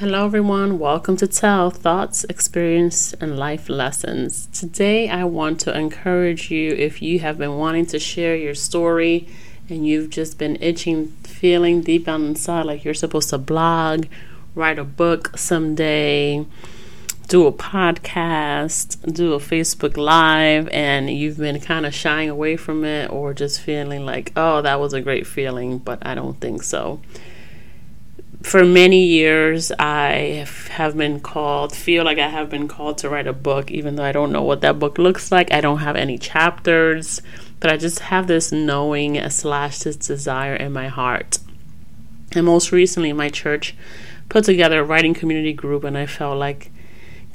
Hello, everyone. Welcome to Tell Thoughts, Experience, and Life Lessons. Today, I want to encourage you if you have been wanting to share your story and you've just been itching, feeling deep down inside like you're supposed to blog, write a book someday, do a podcast, do a Facebook Live, and you've been kind of shying away from it or just feeling like, oh, that was a great feeling, but I don't think so for many years, I have been called, feel like I have been called to write a book, even though I don't know what that book looks like. I don't have any chapters, but I just have this knowing slash this desire in my heart. And most recently, my church put together a writing community group, and I felt like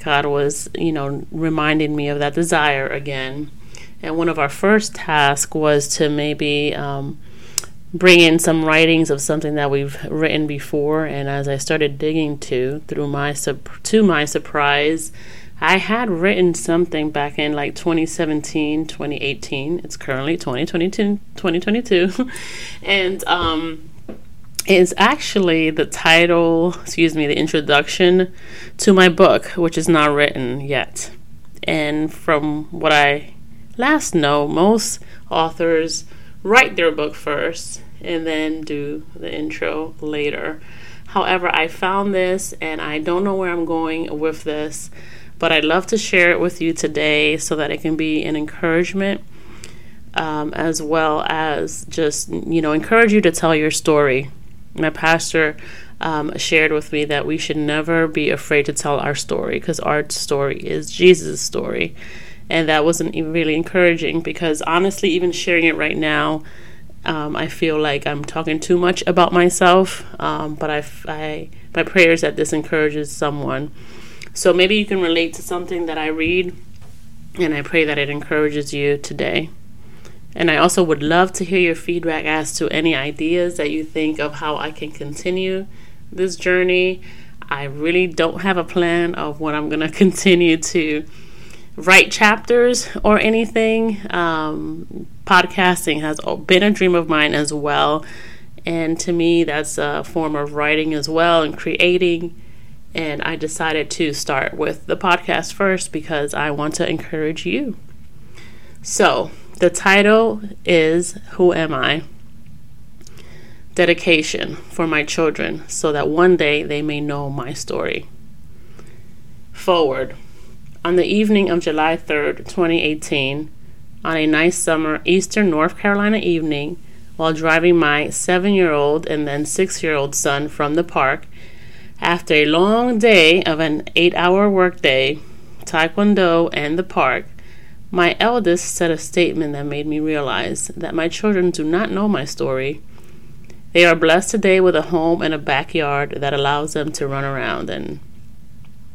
God was, you know, reminding me of that desire again. And one of our first tasks was to maybe um, bring in some writings of something that we've written before. And as I started digging to through my sup- to my surprise I had written something back in like 2017 2018 it's currently 2022 2022 and um is actually the title excuse me the introduction to my book which is not written yet. And from what I last know most authors write their book first and then do the intro later. However, I found this and I don't know where I'm going with this, but I'd love to share it with you today so that it can be an encouragement um, as well as just, you know, encourage you to tell your story. My pastor um, shared with me that we should never be afraid to tell our story because our story is Jesus' story and that wasn't really encouraging because honestly, even sharing it right now, um, I feel like I'm talking too much about myself. Um, but I, I, my prayer is that this encourages someone. So maybe you can relate to something that I read, and I pray that it encourages you today. And I also would love to hear your feedback as to any ideas that you think of how I can continue this journey. I really don't have a plan of what I'm going to continue to write chapters or anything. Um, podcasting has been a dream of mine as well. And to me, that's a form of writing as well and creating. And I decided to start with the podcast first because I want to encourage you. So, the title is Who Am I? Dedication for my children so that one day they may know my story. Forward. On the evening of July 3rd, 2018, on a nice summer eastern North Carolina evening, while driving my seven year old and then six year old son from the park, after a long day of an eight hour workday, taekwondo, and the park, my eldest said a statement that made me realize that my children do not know my story. They are blessed today with a home and a backyard that allows them to run around and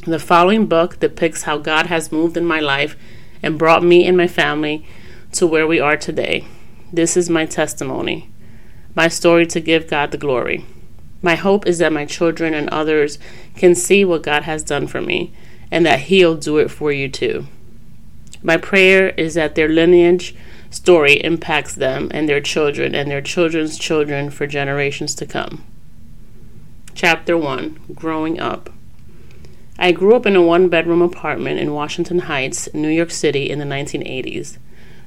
the following book depicts how God has moved in my life and brought me and my family to where we are today. This is my testimony, my story to give God the glory. My hope is that my children and others can see what God has done for me and that He'll do it for you too. My prayer is that their lineage story impacts them and their children and their children's children for generations to come. Chapter 1 Growing Up I grew up in a one bedroom apartment in Washington Heights, New York City in the 1980s.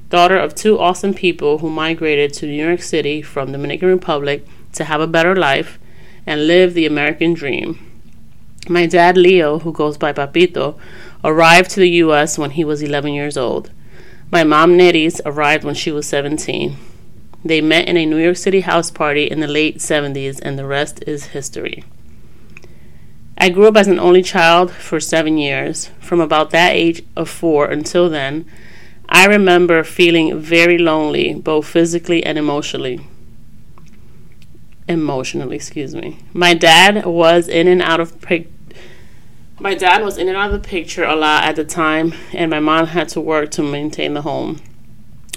Daughter of two awesome people who migrated to New York City from Dominican Republic to have a better life and live the American dream. My dad, Leo, who goes by Papito, arrived to the U.S. when he was 11 years old. My mom, Neris, arrived when she was 17. They met in a New York City house party in the late 70s, and the rest is history. I grew up as an only child for seven years. From about that age of four until then, I remember feeling very lonely, both physically and emotionally. Emotionally, excuse me. My dad was in and out of pic- my dad was in and out of the picture a lot at the time, and my mom had to work to maintain the home.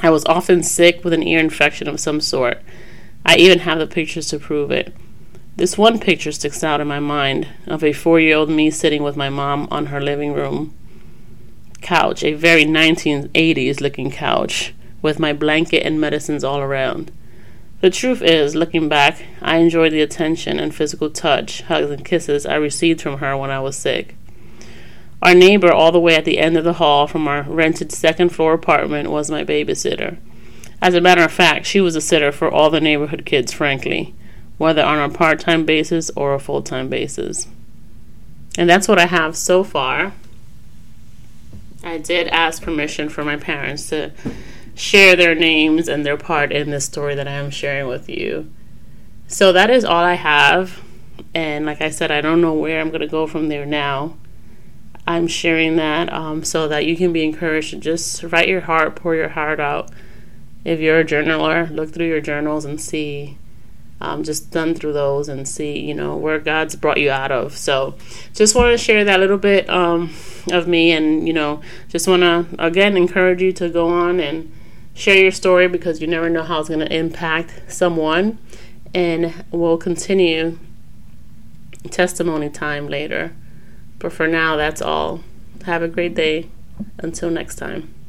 I was often sick with an ear infection of some sort. I even have the pictures to prove it. This one picture sticks out in my mind of a four year old me sitting with my mom on her living room couch, a very 1980s looking couch, with my blanket and medicines all around. The truth is, looking back, I enjoyed the attention and physical touch, hugs, and kisses I received from her when I was sick. Our neighbor, all the way at the end of the hall from our rented second floor apartment, was my babysitter. As a matter of fact, she was a sitter for all the neighborhood kids, frankly, whether on a part time basis or a full time basis. And that's what I have so far. I did ask permission for my parents to share their names and their part in this story that I am sharing with you. So that is all I have. And like I said, I don't know where I'm going to go from there now. I'm sharing that um, so that you can be encouraged to just write your heart, pour your heart out. If you're a journaler, look through your journals and see um, just done through those and see, you know, where God's brought you out of. So, just want to share that little bit um, of me, and you know, just want to again encourage you to go on and share your story because you never know how it's going to impact someone, and we'll continue testimony time later. But for now, that's all. Have a great day. Until next time.